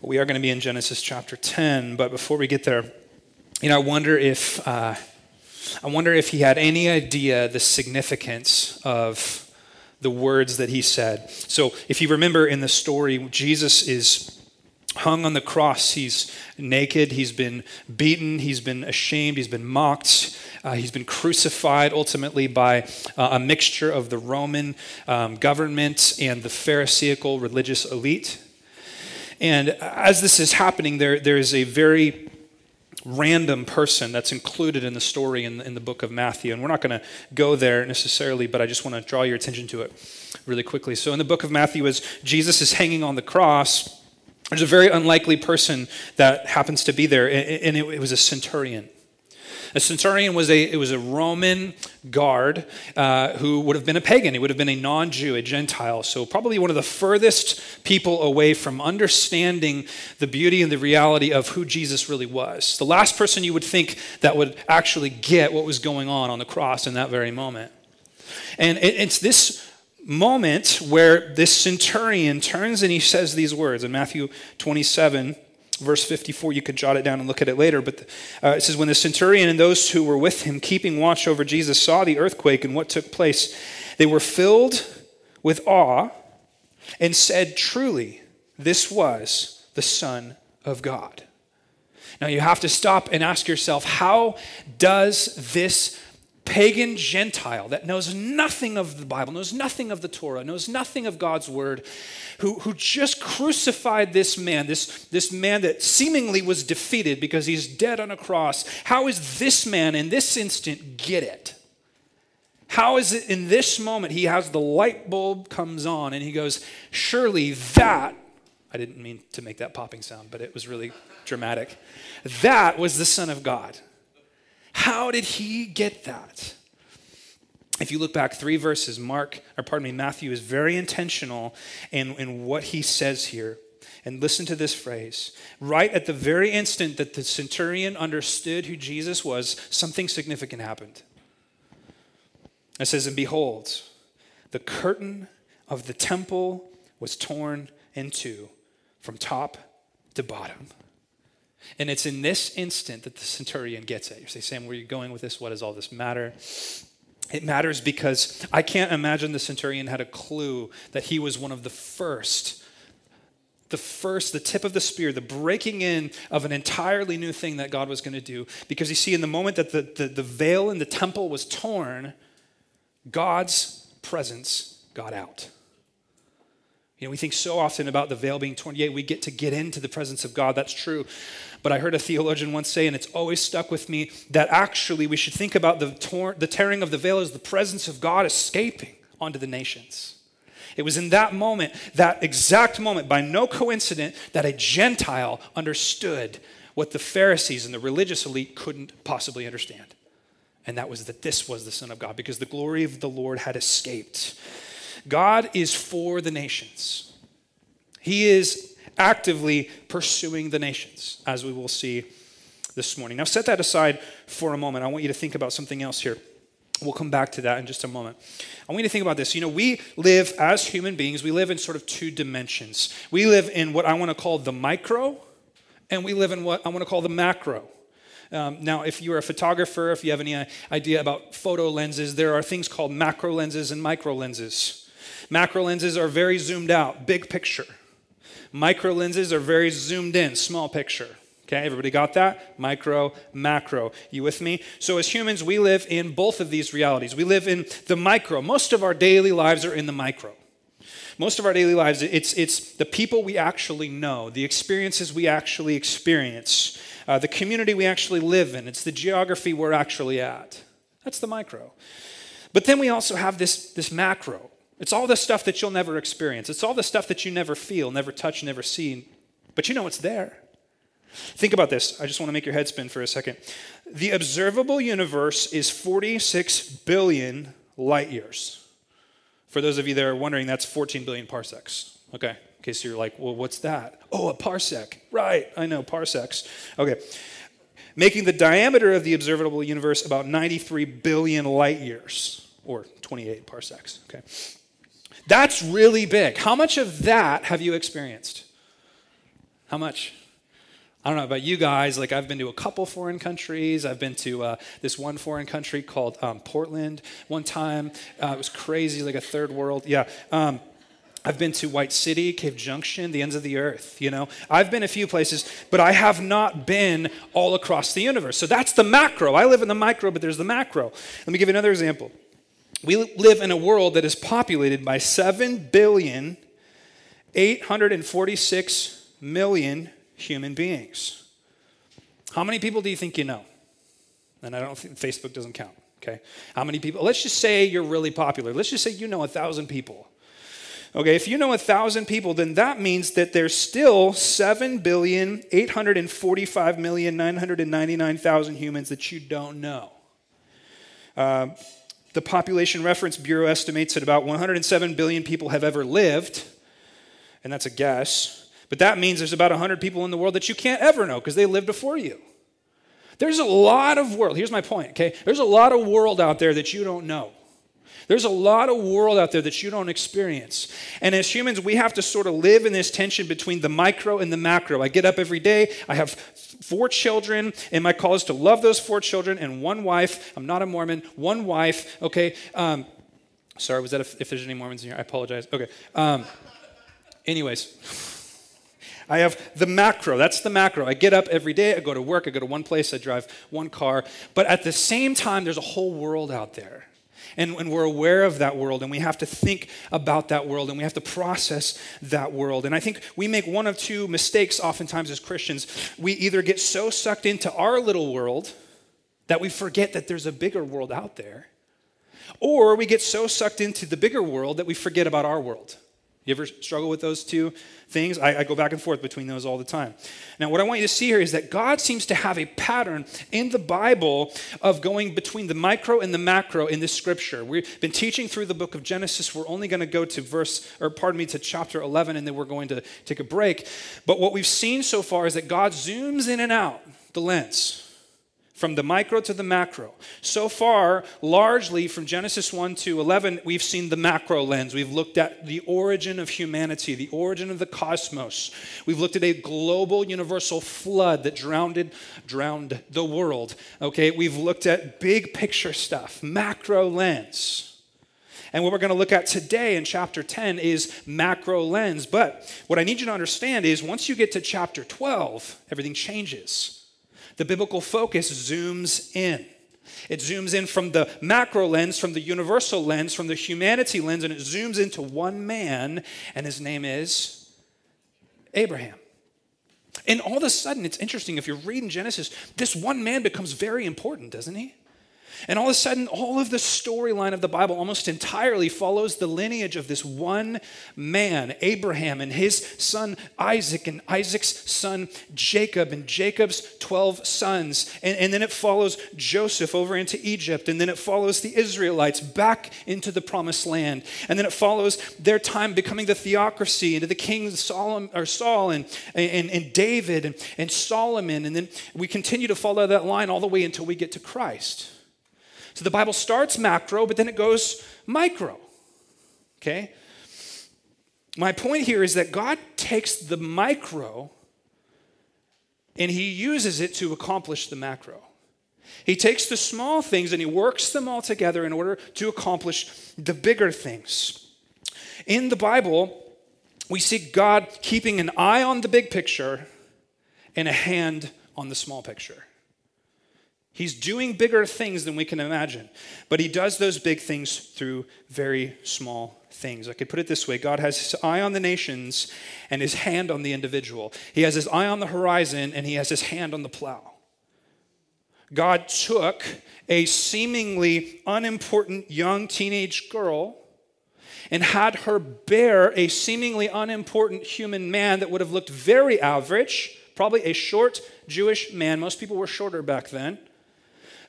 We are going to be in Genesis chapter 10, but before we get there, you know, I wonder if uh, I wonder if he had any idea the significance of the words that he said. So, if you remember in the story, Jesus is hung on the cross. He's naked. He's been beaten. He's been ashamed. He's been mocked. Uh, he's been crucified ultimately by uh, a mixture of the Roman um, government and the Pharisaical religious elite. And as this is happening, there, there is a very random person that's included in the story in, in the book of Matthew. And we're not going to go there necessarily, but I just want to draw your attention to it really quickly. So, in the book of Matthew, as Jesus is hanging on the cross, there's a very unlikely person that happens to be there, and it, it was a centurion. A centurion was a, it was a Roman guard uh, who would have been a pagan. He would have been a non Jew, a Gentile. So, probably one of the furthest people away from understanding the beauty and the reality of who Jesus really was. The last person you would think that would actually get what was going on on the cross in that very moment. And it, it's this moment where this centurion turns and he says these words in Matthew 27 verse 54 you could jot it down and look at it later but uh, it says when the centurion and those who were with him keeping watch over jesus saw the earthquake and what took place they were filled with awe and said truly this was the son of god now you have to stop and ask yourself how does this pagan Gentile that knows nothing of the Bible, knows nothing of the Torah, knows nothing of God's word, who, who just crucified this man, this, this man that seemingly was defeated because he's dead on a cross. How is this man in this instant get it? How is it in this moment he has the light bulb comes on and he goes, Surely that, I didn't mean to make that popping sound, but it was really dramatic. That was the Son of God. How did he get that? If you look back three verses, Mark, or pardon me, Matthew is very intentional in, in what he says here. And listen to this phrase. Right at the very instant that the centurion understood who Jesus was, something significant happened. It says, And behold, the curtain of the temple was torn in two from top to bottom. And it's in this instant that the centurion gets it. You say, Sam, where are you going with this? What does all this matter? It matters because I can't imagine the centurion had a clue that he was one of the first, the first, the tip of the spear, the breaking in of an entirely new thing that God was going to do. Because you see, in the moment that the, the, the veil in the temple was torn, God's presence got out. You know, we think so often about the veil being torn. Yeah, we get to get into the presence of God. That's true. But I heard a theologian once say, and it's always stuck with me, that actually we should think about the, tor- the tearing of the veil as the presence of God escaping onto the nations. It was in that moment, that exact moment, by no coincidence, that a Gentile understood what the Pharisees and the religious elite couldn't possibly understand. And that was that this was the Son of God, because the glory of the Lord had escaped. God is for the nations. He is actively pursuing the nations, as we will see this morning. Now, set that aside for a moment. I want you to think about something else here. We'll come back to that in just a moment. I want you to think about this. You know, we live as human beings, we live in sort of two dimensions. We live in what I want to call the micro, and we live in what I want to call the macro. Um, now, if you're a photographer, if you have any idea about photo lenses, there are things called macro lenses and micro lenses. Macro lenses are very zoomed out, big picture. Micro lenses are very zoomed in, small picture. Okay, everybody got that? Micro, macro. You with me? So, as humans, we live in both of these realities. We live in the micro. Most of our daily lives are in the micro. Most of our daily lives, it's, it's the people we actually know, the experiences we actually experience, uh, the community we actually live in, it's the geography we're actually at. That's the micro. But then we also have this, this macro. It's all the stuff that you'll never experience. It's all the stuff that you never feel, never touch, never see, but you know it's there. Think about this. I just want to make your head spin for a second. The observable universe is 46 billion light years. For those of you that are wondering, that's 14 billion parsecs. Okay. In case you're like, well, what's that? Oh, a parsec. Right. I know, parsecs. Okay. Making the diameter of the observable universe about 93 billion light years, or 28 parsecs. Okay. That's really big. How much of that have you experienced? How much? I don't know about you guys. Like, I've been to a couple foreign countries. I've been to uh, this one foreign country called um, Portland one time. Uh, it was crazy, like a third world. Yeah. Um, I've been to White City, Cave Junction, the ends of the earth, you know. I've been a few places, but I have not been all across the universe. So that's the macro. I live in the micro, but there's the macro. Let me give you another example. We live in a world that is populated by 7 billion 846 million human beings. How many people do you think you know? And I don't think Facebook doesn't count, okay? How many people? Let's just say you're really popular. Let's just say you know a thousand people. Okay, if you know a thousand people, then that means that there's still 7,845,999,000 humans that you don't know. Uh, the Population Reference Bureau estimates that about 107 billion people have ever lived, and that's a guess. But that means there's about 100 people in the world that you can't ever know because they lived before you. There's a lot of world. Here's my point, okay? There's a lot of world out there that you don't know. There's a lot of world out there that you don't experience. And as humans, we have to sort of live in this tension between the micro and the macro. I get up every day, I have four children, and my call is to love those four children and one wife. I'm not a Mormon, one wife, okay? Um, sorry, was that if, if, there's any Mormons in here? I apologize. Okay. Um, anyways. I have the macro. That's the macro. I get up every day. I go to work. I go to one place. I drive one car. But at the same time, there's a whole world out there. And, and we're aware of that world, and we have to think about that world, and we have to process that world. And I think we make one of two mistakes oftentimes as Christians. We either get so sucked into our little world that we forget that there's a bigger world out there, or we get so sucked into the bigger world that we forget about our world. You ever struggle with those two things? I, I, go back and forth between those all the time. Now, what I want you to see here is that God seems to have a pattern in the Bible of going between the micro and the macro in this scripture. We've been teaching through the book of Genesis. We're only going to go to verse, or pardon me, to chapter 11, and then we're going to take a break. But what we've seen so far is that God zooms in and out the lens from the micro to the macro. So far, largely from Genesis 1 to 11, we've seen the macro lens. We've looked at the origin of humanity, the origin of the cosmos. We've looked at a global universal flood that drowned, drowned the world. Okay, we've looked at big picture stuff, macro lens. And what we're going to look at today in chapter 10 is macro lens. But what I need you to understand is once you get to chapter 12, everything changes the biblical focus zooms in. It zooms in from the macro lens, from the universal lens, from the humanity lens, and it zooms into one man, and his name is Abraham. And all of a sudden, it's interesting if you're reading Genesis, this one man becomes very important, doesn't he? And all of a sudden, all of the storyline of the Bible almost entirely follows the lineage of this one man, Abraham, and his son Isaac, and Isaac's son Jacob, and Jacob's 12 sons. And, and then it follows Joseph over into Egypt, and then it follows the Israelites back into the promised land. And then it follows their time becoming the theocracy into the kings Solomon, or Saul and, and, and David and, and Solomon. And then we continue to follow that line all the way until we get to Christ. So the Bible starts macro, but then it goes micro. Okay? My point here is that God takes the micro and he uses it to accomplish the macro. He takes the small things and he works them all together in order to accomplish the bigger things. In the Bible, we see God keeping an eye on the big picture and a hand on the small picture. He's doing bigger things than we can imagine, but he does those big things through very small things. I could put it this way God has his eye on the nations and his hand on the individual. He has his eye on the horizon and he has his hand on the plow. God took a seemingly unimportant young teenage girl and had her bear a seemingly unimportant human man that would have looked very average, probably a short Jewish man. Most people were shorter back then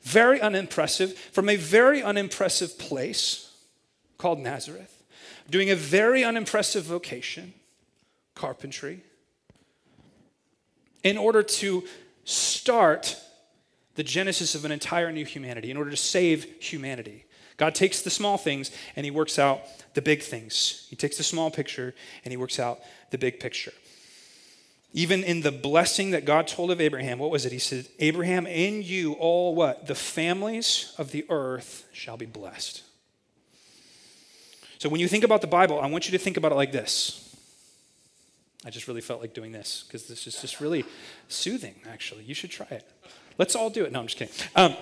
very unimpressive, from a very unimpressive place called Nazareth, doing a very unimpressive vocation, carpentry, in order to start the genesis of an entire new humanity, in order to save humanity. God takes the small things and he works out the big things. He takes the small picture and he works out the big picture. Even in the blessing that God told of Abraham, what was it? He said, Abraham, in you all what? The families of the earth shall be blessed. So when you think about the Bible, I want you to think about it like this. I just really felt like doing this because this is just really soothing, actually. You should try it. Let's all do it. No, I'm just kidding. Um,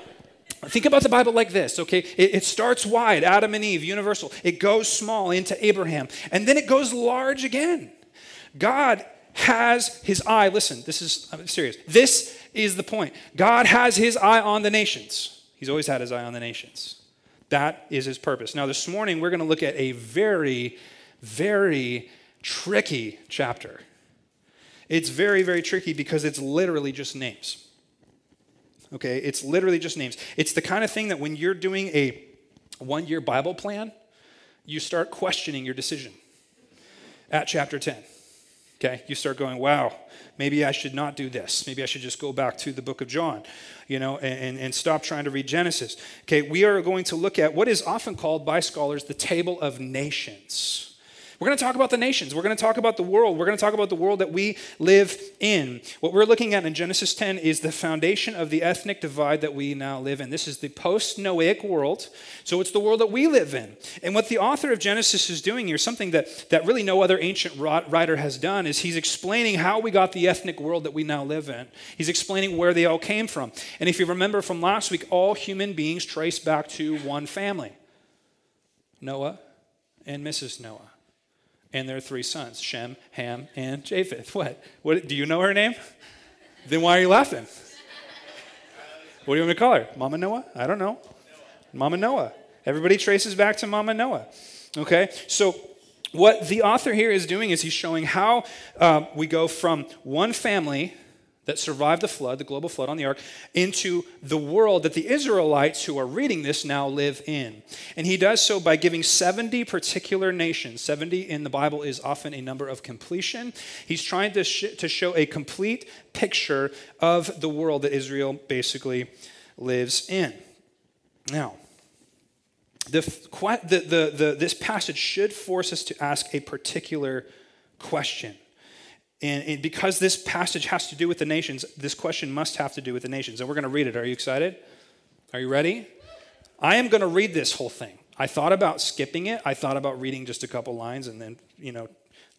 Think about the Bible like this, okay? It, it, starts wide, Adam and Eve, universal. It goes small into Abraham, and then it goes large again. God has his eye, listen, this is I'm serious. This is the point. God has his eye on the nations. He's always had his eye on the nations. That is his purpose. Now, this morning, we're going to look at a very, very tricky chapter. It's very, very tricky because it's literally just names. Okay, it's literally just names. It's the kind of thing that when you're doing a one year Bible plan, you start questioning your decision at chapter 10. Okay, you start going, wow, maybe I should not do this. Maybe I should just go back to the book of John, you know, and, and stop trying to read Genesis. Okay, we are going to look at what is often called by scholars the table of nations. We're going to talk about the nations. We're going to talk about the world. We're going to talk about the world that we live in. What we're looking at in Genesis 10 is the foundation of the ethnic divide that we now live in. This is the post Noahic world. So it's the world that we live in. And what the author of Genesis is doing here, something that, that really no other ancient writer has done, is he's explaining how we got the ethnic world that we now live in. He's explaining where they all came from. And if you remember from last week, all human beings trace back to one family Noah and Mrs. Noah and their three sons, Shem, Ham, and Japheth. What? What? Do you know her name? then why are you laughing? What do you want me to call her? Mama Noah? I don't know. Mama Noah. Everybody traces back to Mama Noah. Okay? So, what the author here is doing is he's showing how uh, we go from one family that survived the flood, the global flood on the ark, into the world that the Israelites who are reading this now live in. And he does so by giving 70 particular nations. 70 in the Bible is often a number of completion. He's trying to, sh- to show a complete picture of the world that Israel basically lives in. Now, the, the, the, the, this passage should force us to ask a particular question. And, and, because this passage has to do with the nations, this question must have to do with the nations. And we're going to read it. Are you excited? Are you ready? I am going to read this whole thing. I thought about skipping it. I thought about reading just a couple lines and then, you know,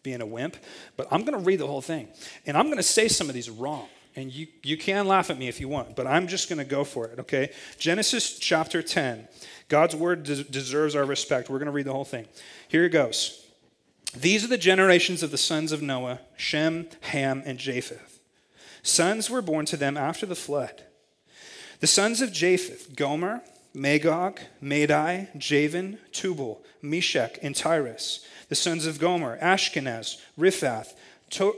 being a wimp. But I'm going to read the whole thing. And I'm going to say some of these wrong. And you, you can laugh at me if you want, but I'm just going to go for it, okay? Genesis chapter 10. God's word des- deserves our respect. We're going to read the whole thing. Here it goes. These are the generations of the sons of Noah Shem, Ham, and Japheth. Sons were born to them after the flood. The sons of Japheth Gomer, Magog, Madai, Javan, Tubal, Meshech, and Tiras. The sons of Gomer, Ashkenaz, Riphath, to-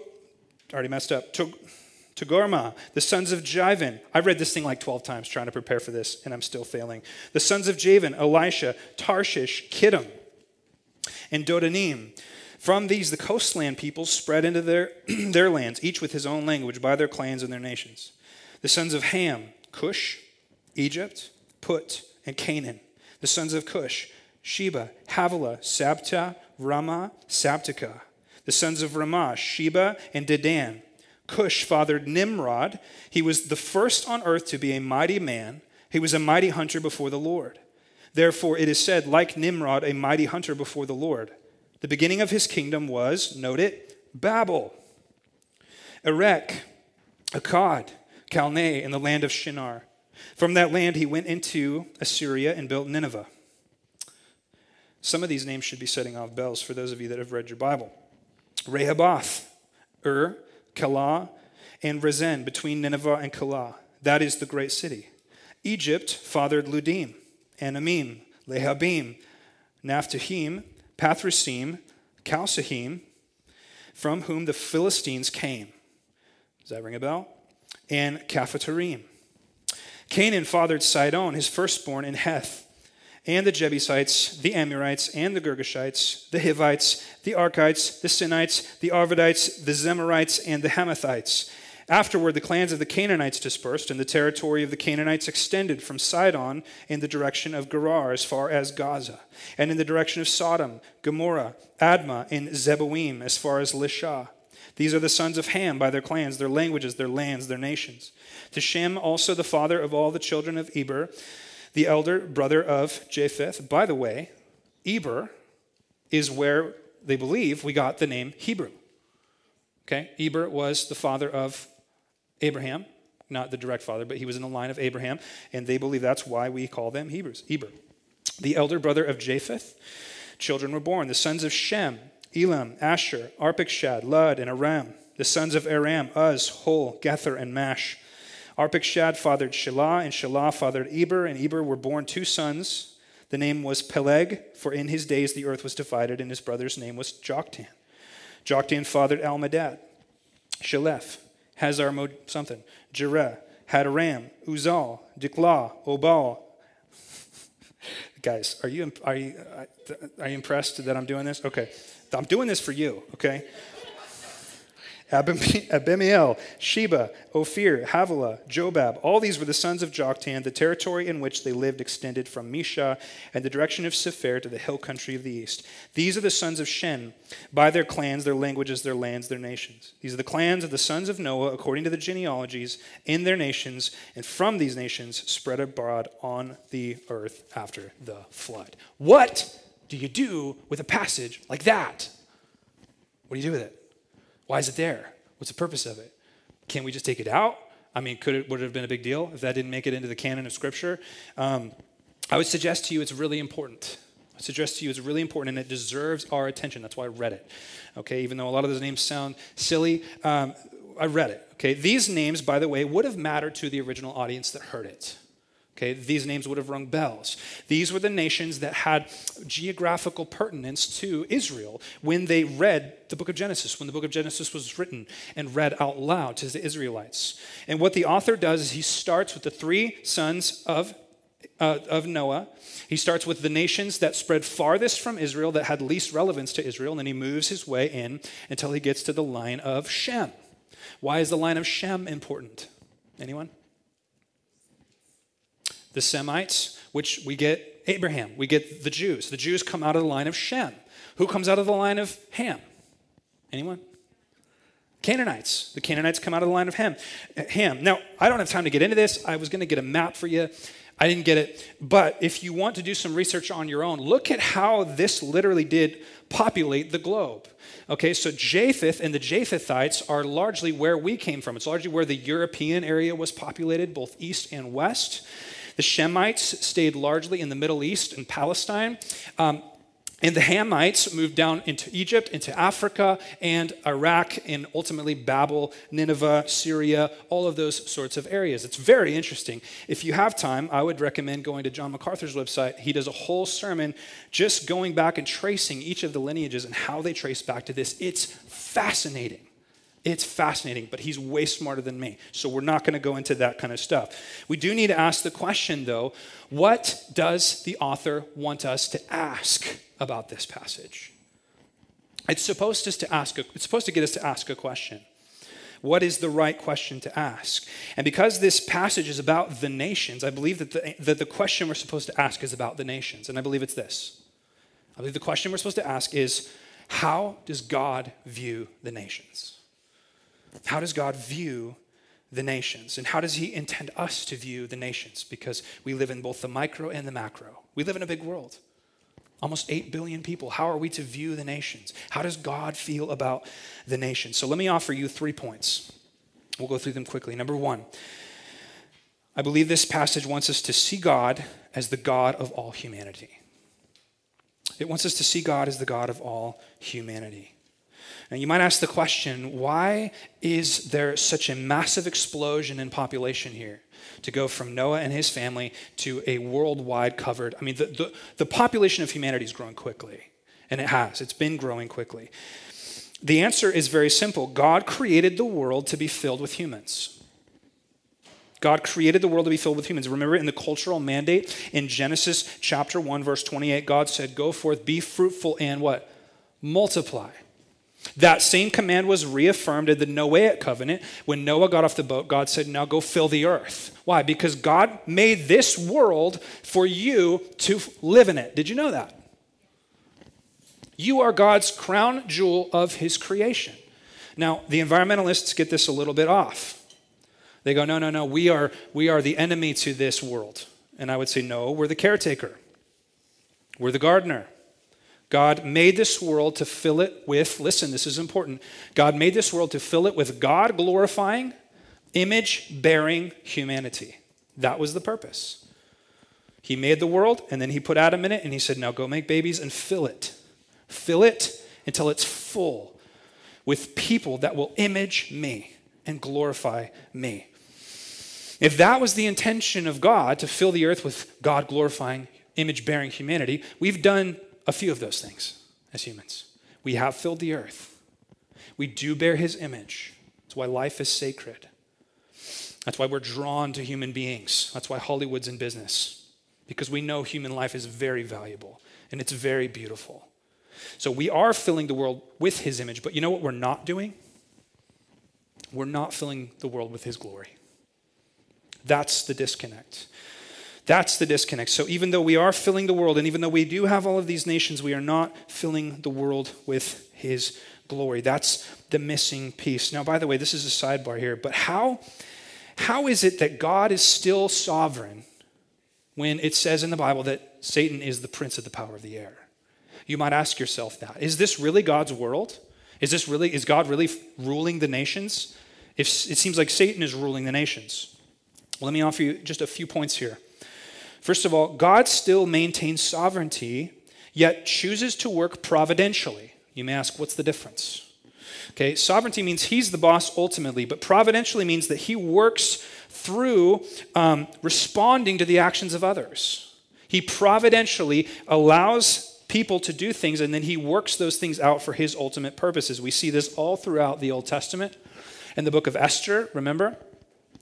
already messed up, to- Togarmah, the sons of Javan. I've read this thing like 12 times trying to prepare for this, and I'm still failing. The sons of Javan, Elisha, Tarshish, Kittim, and Dodanim. From these, the coastland peoples spread into their, their lands, each with his own language, by their clans and their nations. The sons of Ham, Cush, Egypt, Put, and Canaan. The sons of Cush, Sheba, Havilah, Sabta, Ramah, Sabteka. The sons of Ramah, Sheba, and Dedan. Cush fathered Nimrod. He was the first on earth to be a mighty man. He was a mighty hunter before the Lord. Therefore, it is said, like Nimrod, a mighty hunter before the Lord. The beginning of his kingdom was, note it, Babel, Erech, Akkad, Calneh, and the land of Shinar. From that land he went into Assyria and built Nineveh. Some of these names should be setting off bells for those of you that have read your Bible. Rehoboth, Ur, Calah, and Resen between Nineveh and Calah. That is the great city. Egypt fathered Ludim, Anamim, Lehabim, Naphtahim, Pathrusim, Chalsahim, from whom the Philistines came. Does that ring a bell? And Caphatarim. Canaan fathered Sidon, his firstborn, in Heth, and the Jebusites, the Amorites, and the Girgashites, the Hivites, the Arkites, the Sinites, the Arvadites, the Zemarites, and the Hamathites Afterward, the clans of the Canaanites dispersed, and the territory of the Canaanites extended from Sidon in the direction of Gerar as far as Gaza, and in the direction of Sodom, Gomorrah, Admah, and Zeboim as far as Lishah. These are the sons of Ham by their clans, their languages, their lands, their nations. To Shem, also the father of all the children of Eber, the elder brother of Japheth. By the way, Eber is where they believe we got the name Hebrew. Okay? Eber was the father of Abraham, not the direct father, but he was in the line of Abraham, and they believe that's why we call them Hebrews. Eber. The elder brother of Japheth. Children were born. The sons of Shem, Elam, Asher, Arpachshad, Lud, and Aram. The sons of Aram, Uz, Hul, Gether, and Mash. Arpachshad fathered Shelah, and Shelah fathered Eber, and Eber were born two sons. The name was Peleg, for in his days the earth was divided, and his brother's name was Joktan. Joktan fathered Almadad, Shelef, Hazar Mo something, Jereh, Hadaram, Uzal, Dikla, Obal. Guys, are you, are, you, uh, are you impressed that I'm doing this? Okay. I'm doing this for you, okay? Abimael, Sheba, Ophir, Havilah, Jobab, all these were the sons of Joktan. The territory in which they lived extended from Mesha and the direction of Sephir to the hill country of the east. These are the sons of Shem, by their clans, their languages, their lands, their nations. These are the clans of the sons of Noah, according to the genealogies, in their nations, and from these nations spread abroad on the earth after the flood. What do you do with a passage like that? What do you do with it? Why is it there? What's the purpose of it? Can't we just take it out? I mean, could it would it have been a big deal if that didn't make it into the canon of Scripture? Um, I would suggest to you it's really important. I suggest to you it's really important and it deserves our attention. That's why I read it. Okay, even though a lot of those names sound silly, um, I read it. Okay, these names, by the way, would have mattered to the original audience that heard it. Okay, these names would have rung bells. These were the nations that had geographical pertinence to Israel when they read the book of Genesis, when the book of Genesis was written and read out loud to the Israelites. And what the author does is he starts with the three sons of, uh, of Noah. He starts with the nations that spread farthest from Israel, that had least relevance to Israel, and then he moves his way in until he gets to the line of Shem. Why is the line of Shem important? Anyone? The Semites, which we get Abraham, we get the Jews. The Jews come out of the line of Shem. Who comes out of the line of Ham? Anyone? Canaanites. The Canaanites come out of the line of Ham. Ham. Now, I don't have time to get into this. I was going to get a map for you. I didn't get it. But if you want to do some research on your own, look at how this literally did populate the globe. Okay, so Japheth and the Japhethites are largely where we came from. It's largely where the European area was populated, both east and west. The Shemites stayed largely in the Middle East and Palestine. Um, and the Hamites moved down into Egypt, into Africa, and Iraq, and ultimately Babel, Nineveh, Syria, all of those sorts of areas. It's very interesting. If you have time, I would recommend going to John MacArthur's website. He does a whole sermon just going back and tracing each of the lineages and how they trace back to this. It's fascinating. It's fascinating, but he's way smarter than me. So we're not going to go into that kind of stuff. We do need to ask the question, though what does the author want us to ask about this passage? It's supposed, to ask a, it's supposed to get us to ask a question. What is the right question to ask? And because this passage is about the nations, I believe that the, that the question we're supposed to ask is about the nations. And I believe it's this I believe the question we're supposed to ask is how does God view the nations? How does God view the nations? And how does He intend us to view the nations? Because we live in both the micro and the macro. We live in a big world. Almost 8 billion people. How are we to view the nations? How does God feel about the nations? So let me offer you three points. We'll go through them quickly. Number one, I believe this passage wants us to see God as the God of all humanity. It wants us to see God as the God of all humanity. Now, you might ask the question why is there such a massive explosion in population here to go from Noah and his family to a worldwide covered? I mean, the, the, the population of humanity is growing quickly, and it has, it's been growing quickly. The answer is very simple God created the world to be filled with humans. God created the world to be filled with humans. Remember in the cultural mandate in Genesis chapter 1, verse 28, God said, Go forth, be fruitful, and what? Multiply. That same command was reaffirmed in the Noahic covenant. When Noah got off the boat, God said, Now go fill the earth. Why? Because God made this world for you to live in it. Did you know that? You are God's crown jewel of his creation. Now, the environmentalists get this a little bit off. They go, no, no, no, we are, we are the enemy to this world. And I would say, no, we're the caretaker, we're the gardener. God made this world to fill it with, listen, this is important. God made this world to fill it with God glorifying, image bearing humanity. That was the purpose. He made the world and then he put Adam in it and he said, now go make babies and fill it. Fill it until it's full with people that will image me and glorify me. If that was the intention of God to fill the earth with God glorifying, image bearing humanity, we've done a few of those things as humans. We have filled the earth. We do bear his image. That's why life is sacred. That's why we're drawn to human beings. That's why Hollywood's in business, because we know human life is very valuable and it's very beautiful. So we are filling the world with his image, but you know what we're not doing? We're not filling the world with his glory. That's the disconnect. That's the disconnect. So even though we are filling the world, and even though we do have all of these nations, we are not filling the world with his glory. That's the missing piece. Now, by the way, this is a sidebar here, but how, how is it that God is still sovereign when it says in the Bible that Satan is the prince of the power of the air? You might ask yourself that. Is this really God's world? Is this really is God really ruling the nations? If it seems like Satan is ruling the nations. Well, let me offer you just a few points here. First of all, God still maintains sovereignty, yet chooses to work providentially. You may ask, what's the difference? Okay, sovereignty means he's the boss ultimately, but providentially means that he works through um, responding to the actions of others. He providentially allows people to do things and then he works those things out for his ultimate purposes. We see this all throughout the Old Testament. In the book of Esther, remember?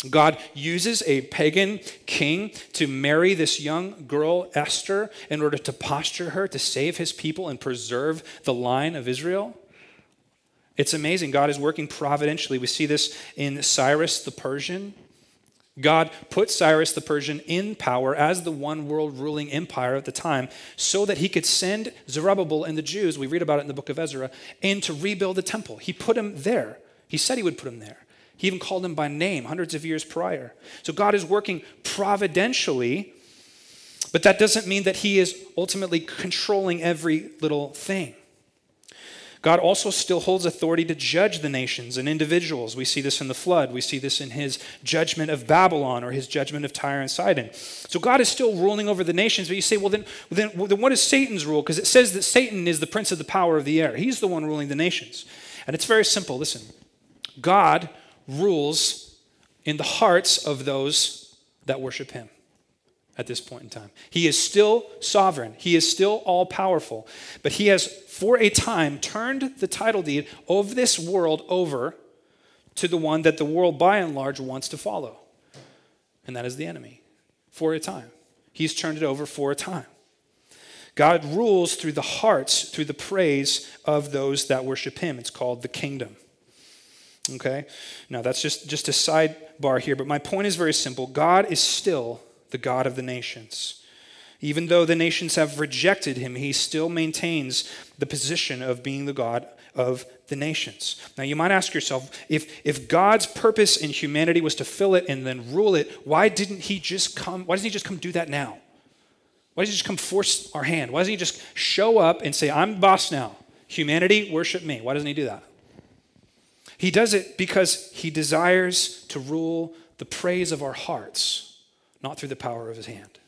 God uses a pagan king to marry this young girl, Esther, in order to posture her to save his people and preserve the line of Israel. It's amazing. God is working providentially. We see this in Cyrus the Persian. God put Cyrus the Persian in power as the one world ruling empire at the time so that he could send Zerubbabel and the Jews, we read about it in the book of Ezra, in to rebuild the temple. He put him there. He said he would put him there. He even called him by name hundreds of years prior. So God is working providentially, but that doesn't mean that He is ultimately controlling every little thing. God also still holds authority to judge the nations and individuals. We see this in the flood. We see this in his judgment of Babylon or his judgment of Tyre and Sidon. So God is still ruling over the nations. But you say, well, then, then, then what is Satan's rule? Because it says that Satan is the prince of the power of the air. He's the one ruling the nations. And it's very simple. Listen, God rules in the hearts of those that worship him at this point in time. He is still sovereign, he is still all powerful, but he has, for a time, turned the title deed of this world over to the one that the world by and large wants to follow, and that is the enemy, for a time. He's turned it over for a time. God rules through the hearts, through the praise of those that worship him. It's called the kingdom. Okay? Now, that's just, just a sidebar here, but my point is very simple. God is still the God of the nations. Even though the nations have rejected him, he still maintains the position of being the God of the nations. Now, you might ask yourself if, if God's purpose in humanity was to fill it and then rule it, why didn't he just come? Why doesn't he just come do that now? Why doesn't he just come force our hand? Why doesn't he just show up and say, I'm boss now? Humanity, worship me. Why doesn't he do that? He does it because he desires to rule the praise of our hearts, not through the power of his hand.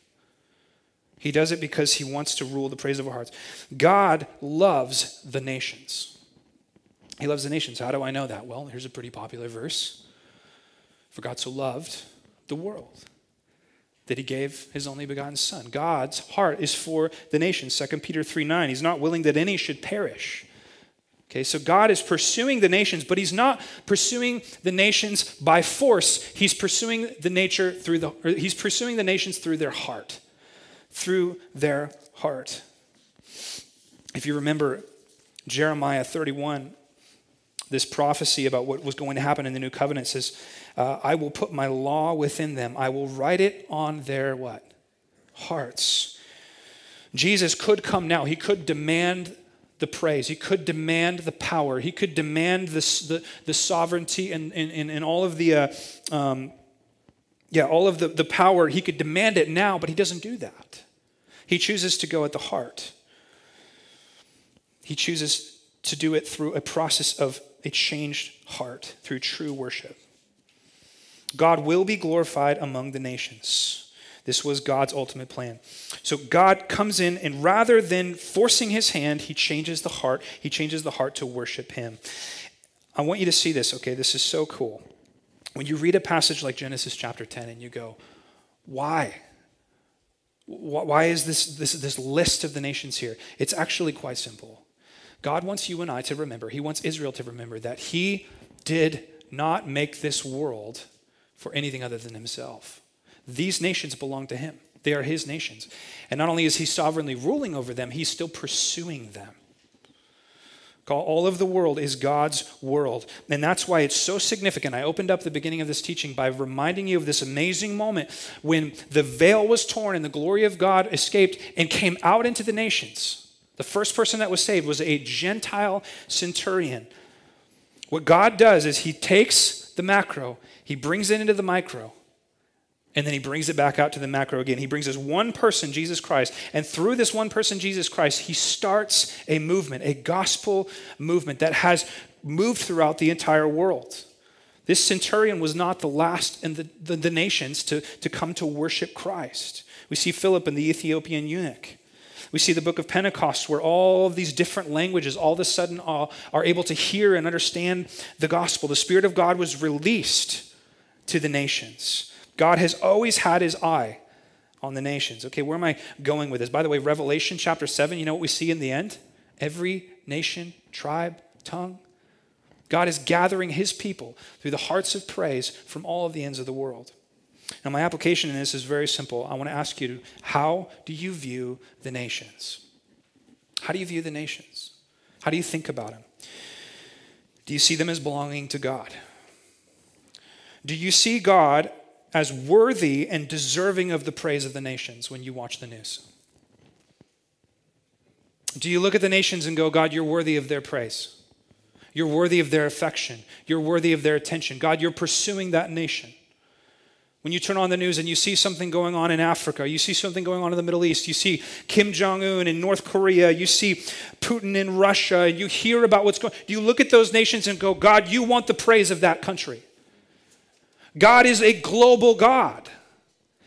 He does it because he wants to rule the praise of our hearts. God loves the nations. He loves the nations. How do I know that? Well, here's a pretty popular verse. For God so loved the world that he gave his only begotten son. God's heart is for the nations. 2 Peter 3 9. He's not willing that any should perish, Okay, so God is pursuing the nations, but He's not pursuing the nations by force. He's pursuing the nature through the He's pursuing the nations through their heart. Through their heart. If you remember Jeremiah 31, this prophecy about what was going to happen in the new covenant says, uh, I will put my law within them. I will write it on their what? Hearts. Jesus could come now. He could demand the praise. He could demand the power. He could demand this, the, the sovereignty and, and, and all of the, uh, um, yeah, all of the, the power. He could demand it now, but he doesn't do that. He chooses to go at the heart. He chooses to do it through a process of a changed heart, through true worship. God will be glorified among the nations. This was God's ultimate plan. So God comes in, and rather than forcing his hand, he changes the heart. He changes the heart to worship him. I want you to see this, okay? This is so cool. When you read a passage like Genesis chapter 10 and you go, why? Why is this, this, this list of the nations here? It's actually quite simple. God wants you and I to remember, He wants Israel to remember that He did not make this world for anything other than Himself. These nations belong to Him, they are His nations. And not only is He sovereignly ruling over them, He's still pursuing them. All of the world is God's world. And that's why it's so significant. I opened up the beginning of this teaching by reminding you of this amazing moment when the veil was torn and the glory of God escaped and came out into the nations. The first person that was saved was a Gentile centurion. What God does is He takes the macro, He brings it into the micro, and then he brings it back out to the macro again. He brings us one person, Jesus Christ. And through this one person, Jesus Christ, he starts a movement, a gospel movement that has moved throughout the entire world. This centurion was not the last in the, the, the nations to, to come to worship Christ. We see Philip and the Ethiopian eunuch. We see the book of Pentecost where all of these different languages all of a sudden are able to hear and understand the gospel. The Spirit of God was released to the nations. God has always had his eye on the nations. Okay, where am I going with this? By the way, Revelation chapter 7, you know what we see in the end? Every nation, tribe, tongue. God is gathering his people through the hearts of praise from all of the ends of the world. Now, my application in this is very simple. I want to ask you how do you view the nations? How do you view the nations? How do you think about them? Do you see them as belonging to God? Do you see God as worthy and deserving of the praise of the nations when you watch the news? Do you look at the nations and go, God, you're worthy of their praise? You're worthy of their affection. You're worthy of their attention. God, you're pursuing that nation. When you turn on the news and you see something going on in Africa, you see something going on in the Middle East, you see Kim Jong un in North Korea, you see Putin in Russia, you hear about what's going Do you look at those nations and go, God, you want the praise of that country? God is a global God.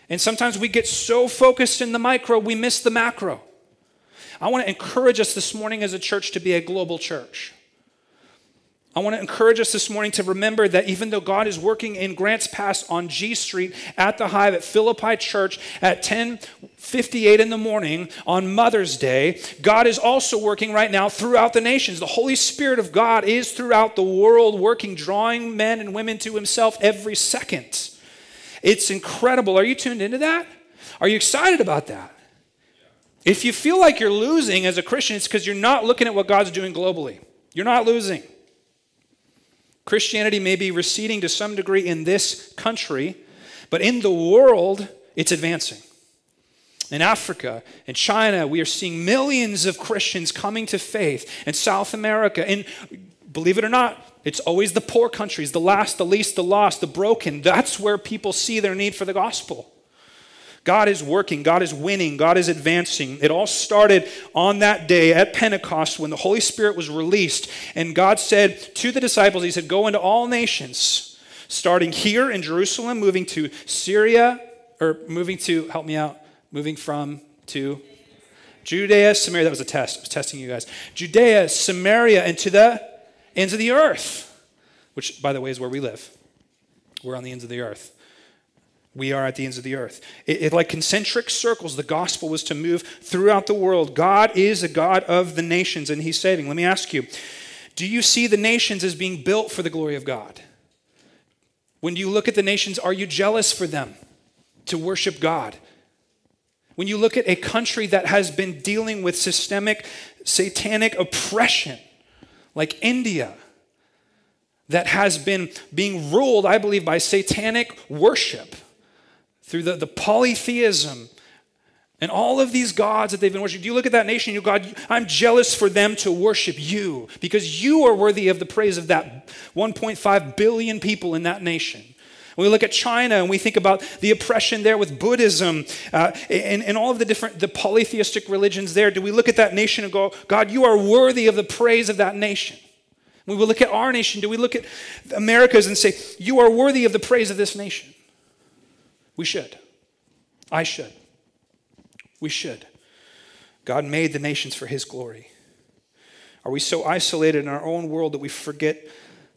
And sometimes we get so focused in the micro, we miss the macro. I want to encourage us this morning as a church to be a global church. I want to encourage us this morning to remember that even though God is working in Grants Pass on G Street at the Hive at Philippi Church at 10:58 in the morning on Mother's Day, God is also working right now throughout the nations. The Holy Spirit of God is throughout the world working drawing men and women to himself every second. It's incredible. Are you tuned into that? Are you excited about that? If you feel like you're losing as a Christian, it's because you're not looking at what God's doing globally. You're not losing. Christianity may be receding to some degree in this country, but in the world, it's advancing. In Africa, in China, we are seeing millions of Christians coming to faith. In South America, and believe it or not, it's always the poor countries, the last, the least, the lost, the broken. That's where people see their need for the gospel. God is working, God is winning, God is advancing. It all started on that day at Pentecost when the Holy Spirit was released. And God said to the disciples, He said, Go into all nations, starting here in Jerusalem, moving to Syria, or moving to, help me out, moving from to Judea, Samaria. That was a test. I was testing you guys. Judea, Samaria, and to the ends of the earth, which, by the way, is where we live. We're on the ends of the earth we are at the ends of the earth. It, it, like concentric circles, the gospel was to move throughout the world. God is a God of the nations, and He's saving. Let me ask you do you see the nations as being built for the glory of God? When you look at the nations, are you jealous for them to worship God? When you look at a country that has been dealing with systemic satanic oppression, like India, that has been being ruled, I believe, by satanic worship through the, the polytheism And all of these gods that they've been worshiping, Do you look at that nation, you go, God, I'm jealous for them to worship you because you are worthy of the praise of that 1.5 billion people in that nation. we look at China and we think about the oppression there with Buddhism uh, and, and all of the different, the polytheistic religions there. Do we look at that nation and go, God, you are worthy of the praise of that nation? We look at our nation, do we look at Americas and say, you are worthy of the praise of this nation? We should. I should. We should. God made the nations for his glory. Are we so isolated in our own world that we forget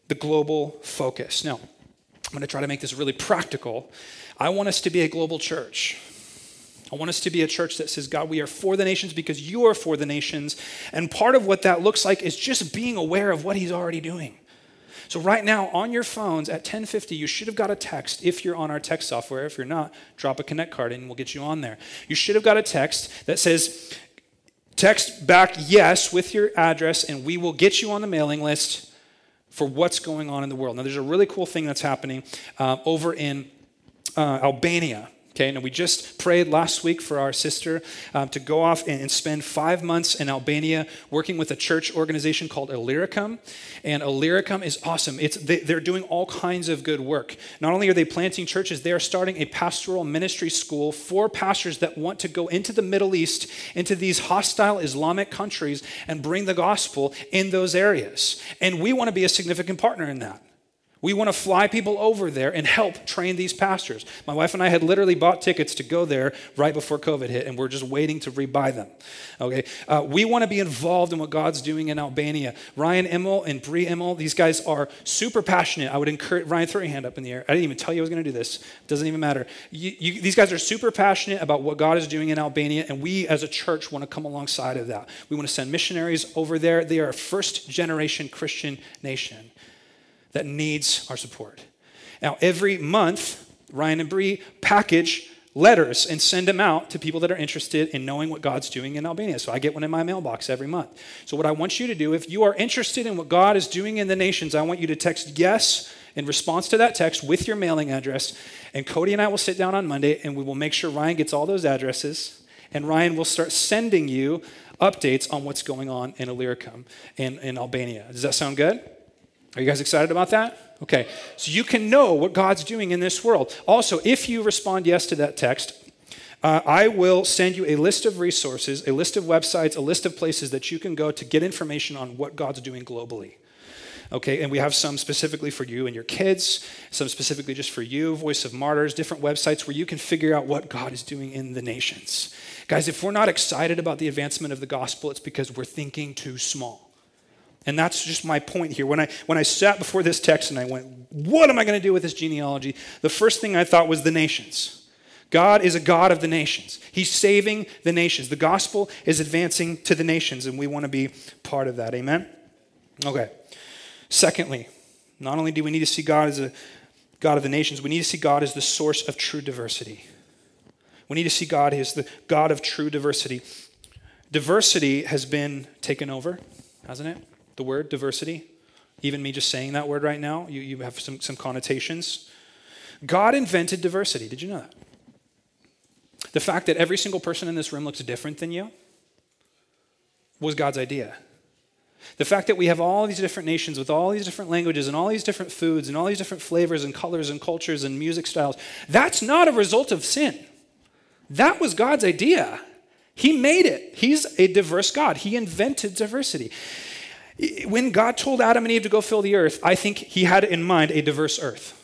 the global focus? No. I'm going to try to make this really practical. I want us to be a global church. I want us to be a church that says, God, we are for the nations because you are for the nations. And part of what that looks like is just being aware of what he's already doing. So right now on your phones at 1050, you should have got a text if you're on our text software. If you're not, drop a connect card and we'll get you on there. You should have got a text that says, text back yes with your address and we will get you on the mailing list for what's going on in the world. Now there's a really cool thing that's happening uh, over in uh, Albania. Okay, now we just prayed last week for our sister um, to go off and, and, spend five months in Albania working with a church organization called Illyricum. And Illyricum is awesome. It's, they, they're doing all kinds of good work. Not only are they planting churches, they are starting a pastoral ministry school for pastors that want to go into the Middle East, into these hostile Islamic countries, and bring the gospel in those areas. And we want to be a significant partner in that. We want to fly people over there and help train these pastors. My wife and I had literally bought tickets to go there right before COVID hit, and we're just waiting to rebuy them. Okay, uh, we want to be involved in what God's doing in Albania. Ryan Immel and Bree Immel, these guys are super passionate. I would encourage Ryan, throw your hand up in the air. I didn't even tell you I was going to do this. Doesn't even matter. You, you, these guys are super passionate about what God is doing in Albania, and we as a church want to come alongside of that. We want to send missionaries over there. They are a first generation Christian nation that needs our support. Now, every month, Ryan and Bree package letters and send them out to people that are interested in knowing what God's doing in Albania. So I get one in my mailbox every month. So, what I want you to do, if you are interested in what God is doing in the nations, I want you to text yes in response to that text with your mailing address. And Cody and I will sit down on Monday and we will make sure Ryan gets all those addresses. And Ryan will start sending you updates on what's going on in Illyricum in, in Albania. Does that sound good? Are you guys excited about that? Okay, so you can know what God's doing in this world. Also, if you respond yes to that text, uh, I will send you a list of resources, a list of websites, a list of places that you can go to get information on what God's doing globally. Okay, and we have some specifically for you and your kids, some specifically just for you, Voice of Martyrs, different websites where you can figure out what God is doing in the nations. Guys, if we're not excited about the advancement of the gospel, it's because we're thinking too small. And that's just my point here. When I, when I sat before this text and I went, what am I going to do with this genealogy? The first thing I thought was the nations. God is a God of the nations. He's saving the nations. The gospel is advancing to the nations, and we want to be part of that. Amen? Okay. Secondly, not only do we need to see God as a God of the nations, we need to see God as the source of true diversity. We need to see God as the God of true diversity. Diversity has been taken over, hasn't it? The word diversity. Even me just saying that word right now, you, you have some, some connotations. God invented diversity. Did you know that? The fact that every single person in this room looks different than you was God's idea. The fact that we have all these different nations with all these different languages and all these different foods and all these different flavors and colors and cultures and music styles, that's not a result of sin. That was God's idea. He made it. He's a diverse God. He invented diversity. When God told Adam and Eve to go fill the earth, I think he had in mind a diverse earth.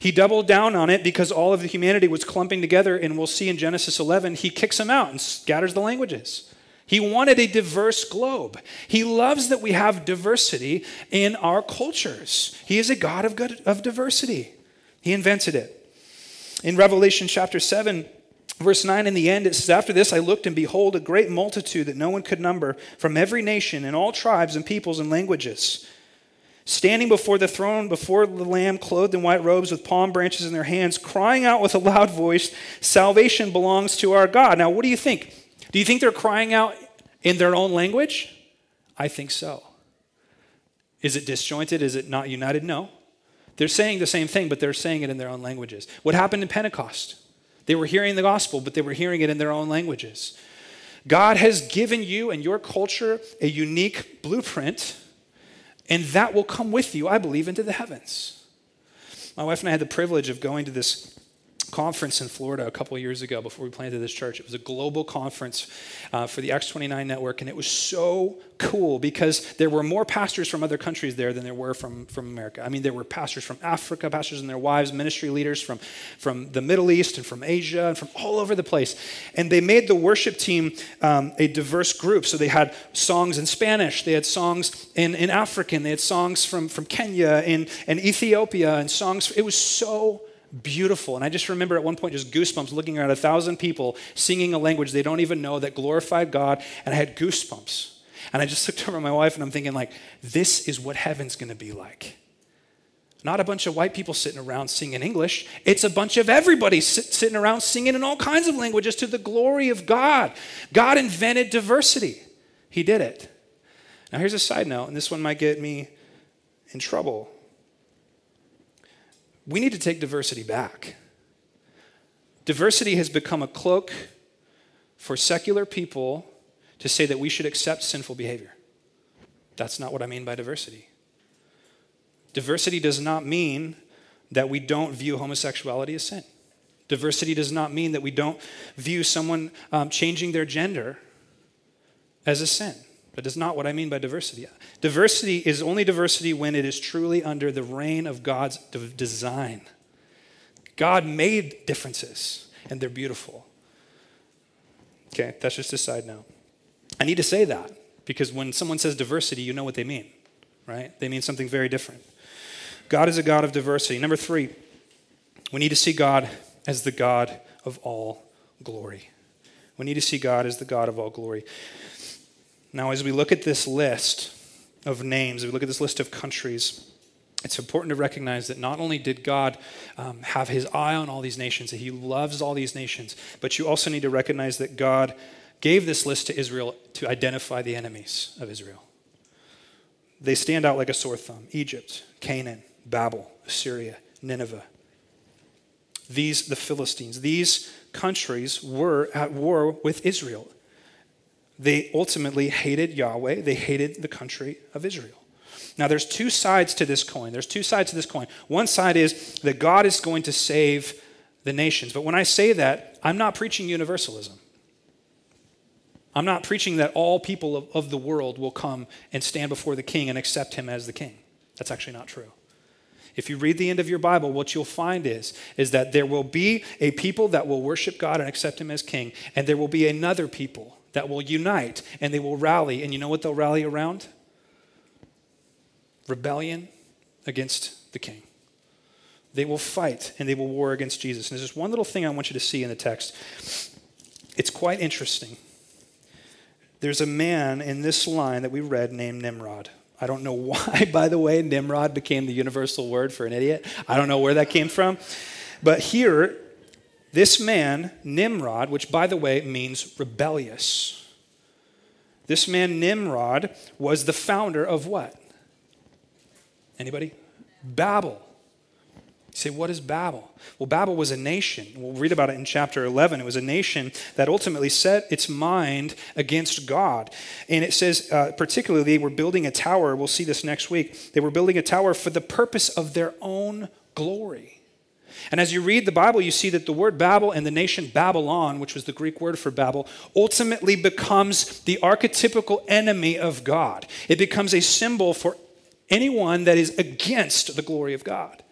He doubled down on it because all of the humanity was clumping together, and we'll see in Genesis 11, he kicks them out and scatters the languages. He wanted a diverse globe. He loves that we have diversity in our cultures. He is a God of, good, of diversity. He invented it. In Revelation chapter 7, Verse 9, in the end, it says, After this I looked, and behold, a great multitude that no one could number from every nation and all tribes and peoples and languages, standing before the throne, before the Lamb, clothed in white robes with palm branches in their hands, crying out with a loud voice, Salvation belongs to our God. Now, what do you think? Do you think they're crying out in their own language? I think so. Is it disjointed? Is it not united? No. They're saying the same thing, but they're saying it in their own languages. What happened in Pentecost? They were hearing the gospel, but they were hearing it in their own languages. God has given you and your culture a unique blueprint, and that will come with you, I believe, into the heavens. My wife and I had the privilege of going to this conference in Florida a couple years ago before we planted this church. It was a global conference uh, for the Acts 29 network, and it was so cool because there were more pastors from other countries there than there were from, from America. I mean, there were pastors from Africa, pastors and their wives, ministry leaders from, from the Middle East and from Asia and from all over the place. And they made the worship team um, a diverse group. So they had songs in Spanish, they had songs in, in African, they had songs from, from Kenya and, and Ethiopia, and songs. It was so beautiful. And I just remember at one point just goosebumps looking around a thousand people singing a language they don't even know that glorified God, and I had goosebumps. And I just looked over at my wife and I'm thinking, like, this is what heaven's gonna be like. Not a bunch of white people sitting around singing English. It's a bunch of everybody sit, sitting around singing in all kinds of languages to the glory of God. God invented diversity, He did it. Now, here's a side note, and this one might get me in trouble we need to take diversity back. Diversity has become a cloak for secular people to say that we should accept sinful behavior. That's not what I mean by diversity. Diversity does not mean that we don't view homosexuality as sin. Diversity does not mean that we don't view someone um, changing their gender as a sin. That is not what I mean by diversity. Diversity is only diversity when it is truly under the reign of God's design. God made differences, and they're beautiful. Okay, that's just a side note. I need to say that because when someone says diversity, you know what they mean, right? They mean something very different. God is a God of diversity. Number three, we need to see God as the God of all glory. We need to see God as the God of all glory. Now, as we look at this list of names, we look at this list of countries, it's important to recognize that not only did God um, have his eye on all these nations, that he loves all these nations, but you also need to recognize that God gave this list to Israel to identify the enemies of Israel. They stand out like a sore thumb Egypt, Canaan, Babel, Assyria, Nineveh. These, the Philistines, these countries were at war with Israel they ultimately hated Yahweh, they hated the country of Israel. Now, there's two sides to this coin. There's two sides to this coin. One side is that God is going to save the nations. But when I say that, I'm not preaching universalism. I'm not preaching that all people of, of, the world will come and stand before the king and accept him as the king. That's actually not true. If you read the end of your Bible, what you'll find is, is that there will be a people that will worship God and accept him as king, and there will be another people that will unite and they will rally. And you know what they'll rally around? Rebellion against the king. They will fight and they will war against Jesus. And there's just one little thing I want you to see in the text. It's quite interesting. There's a man in this line that we read named Nimrod. I don't know why, by the way, Nimrod became the universal word for an idiot. I don't know where that came from. But here, this man, Nimrod, which by the way means rebellious, this man, Nimrod, was the founder of what? Anybody? Babel. You say, what is Babel? Well, Babel was a nation. We'll read about it in chapter 11. It was a nation that ultimately set its mind against God. And it says, uh, particularly, they were building a tower. We'll see this next week. They were building a tower for the purpose of their own glory. And as you read the Bible, you see that the word Babel and the nation Babylon, which was the Greek word for Babel, ultimately becomes the archetypical enemy of God. It becomes a symbol for anyone that is against the glory of God.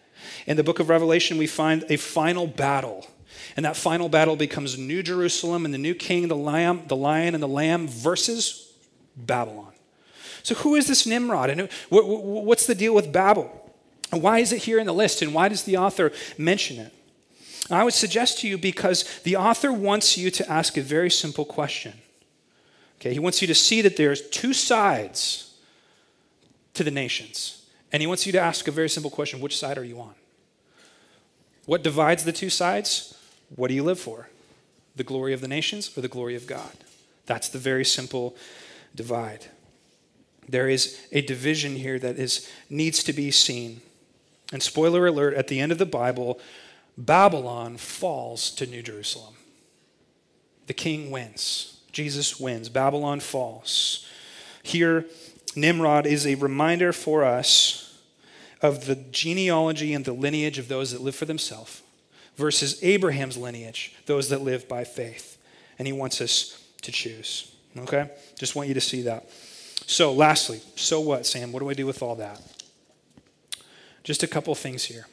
In the book of Revelation, we find a final battle. And that final battle becomes New Jerusalem and the new king, the lamb, the lion and the lamb versus Babylon. So who is this Nimrod? And what's the deal with Babel? Why is it here in the list and why does the author mention it? I would suggest to you because the author wants you to ask a very simple question. Okay, he wants you to see that there's two sides to the nations. And he wants you to ask a very simple question which side are you on? What divides the two sides? What do you live for? The glory of the nations or the glory of God? That's the very simple divide. There is a division here that is, needs to be seen. And spoiler alert, at the end of the Bible, Babylon falls to New Jerusalem. The king wins. Jesus wins. Babylon falls. Here, Nimrod is a reminder for us of the genealogy and the lineage of those that live for themselves versus Abraham's lineage, those that live by faith. And he wants us to choose. Okay? Just want you to see that. So, lastly, so what, Sam? What do I do with all that? Just a couple things here.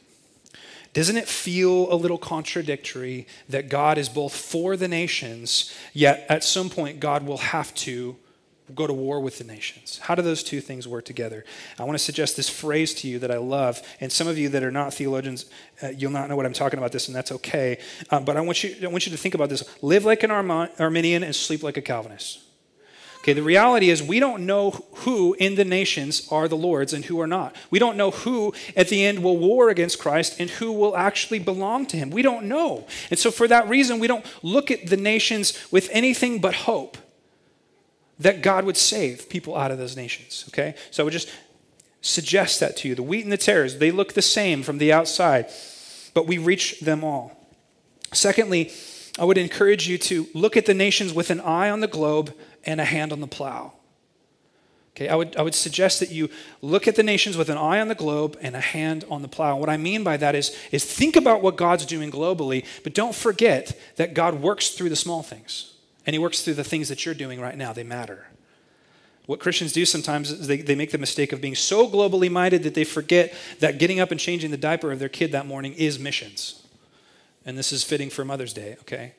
Doesn't it feel a little contradictory that God is both for the nations, yet at some point God will have to go to war with the nations? How do those two things work together? I want to suggest this phrase to you that I love, and some of you that are not theologians, uh, you'll not know what I'm talking about this, and that's okay. Um, but I want you, I want you to think about this: live like an Arminian and sleep like a Calvinist. Okay, the reality is we don't know who in the nations are the Lord's and who are not. We don't know who at the end will war against Christ and who will actually belong to him. We don't know. And so for that reason, we don't look at the nations with anything but hope that God would save people out of those nations. Okay? So I would just suggest that to you. The wheat and the tares, they look the same from the outside, but we reach them all. Secondly, I would encourage you to look at the nations with an eye on the globe and a hand on the plow. Okay, I would, I would suggest that you look at the nations with an eye on the globe and a hand on the plow. What I mean by that is, is think about what God's doing globally, but don't forget that God works through the small things. And He works through the things that you're doing right now. They matter. What Christians do sometimes is they, they make the mistake of being so globally minded that they forget that getting up and changing the diaper of their kid that morning is missions. And this is fitting for Mother's Day, okay?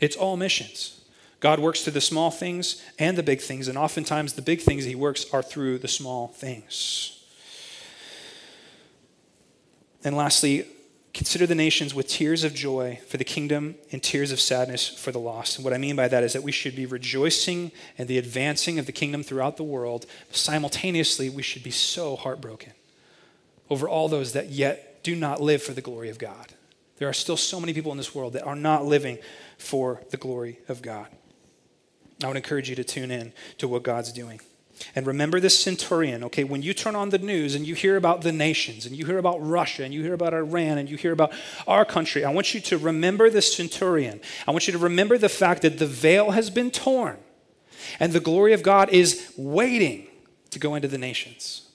It's all missions. God works through the small things and the big things, and oftentimes the big things He works are through the small things. And lastly, consider the nations with tears of joy for the kingdom and tears of sadness for the lost. And what I mean by that is that we should be rejoicing in the advancing of the kingdom throughout the world. Simultaneously, we should be so heartbroken over all those that yet do not live for the glory of God. There are still so many people in this world that are not living for the glory of God. I would encourage you to tune in to what God's doing. And remember this centurion, okay? When you turn on the news and you hear about the nations and you hear about Russia and you hear about Iran and you hear about our country, I want you to remember this centurion. I want you to remember the fact that the veil has been torn and the glory of God is waiting to go into the nations.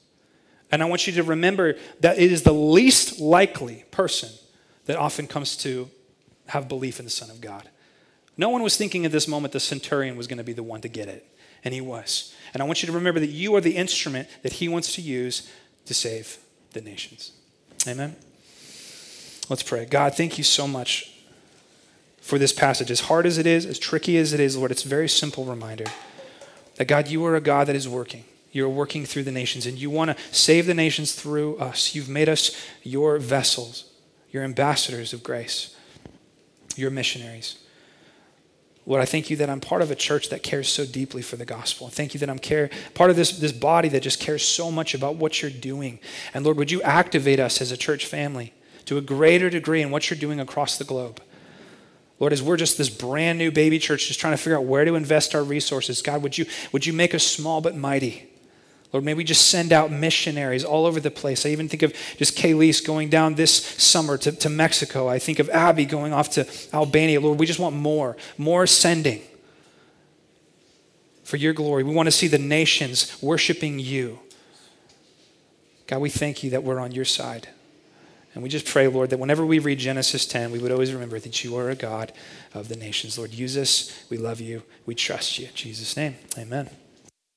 And I want you to remember that it is the least likely person that often comes to have belief in the Son of God. No one was thinking at this moment the centurion was going to be the one to get it, and he was. And I want you to remember that you are the instrument that he wants to use to save the nations. Amen. Let's pray. God, thank you so much for this passage. As hard as it is, as tricky as it is, Lord, it's a very simple reminder that God, you are a God that is working. You're working through the nations, and you want to save the nations through us. You've made us your vessels, your ambassadors of grace, your missionaries. Lord, I thank you that I'm part of a church that cares so deeply for the gospel. Thank you that I'm care, part of this, this body that just cares so much about what you're doing. And Lord, would you activate us as a church family to a greater degree in what you're doing across the globe? Lord, as we're just this brand new baby church, just trying to figure out where to invest our resources, God, would you, would you make us small but mighty? Lord, may we just send out missionaries all over the place. I even think of just Kayleese going down this summer to, to Mexico. I think of Abby going off to Albania. Lord, we just want more, more sending for your glory. We want to see the nations worshiping you. God, we thank you that we're on your side. And we just pray, Lord, that whenever we read Genesis 10, we would always remember that you are a God of the nations. Lord, use us. We love you. We trust you. In Jesus' name, amen.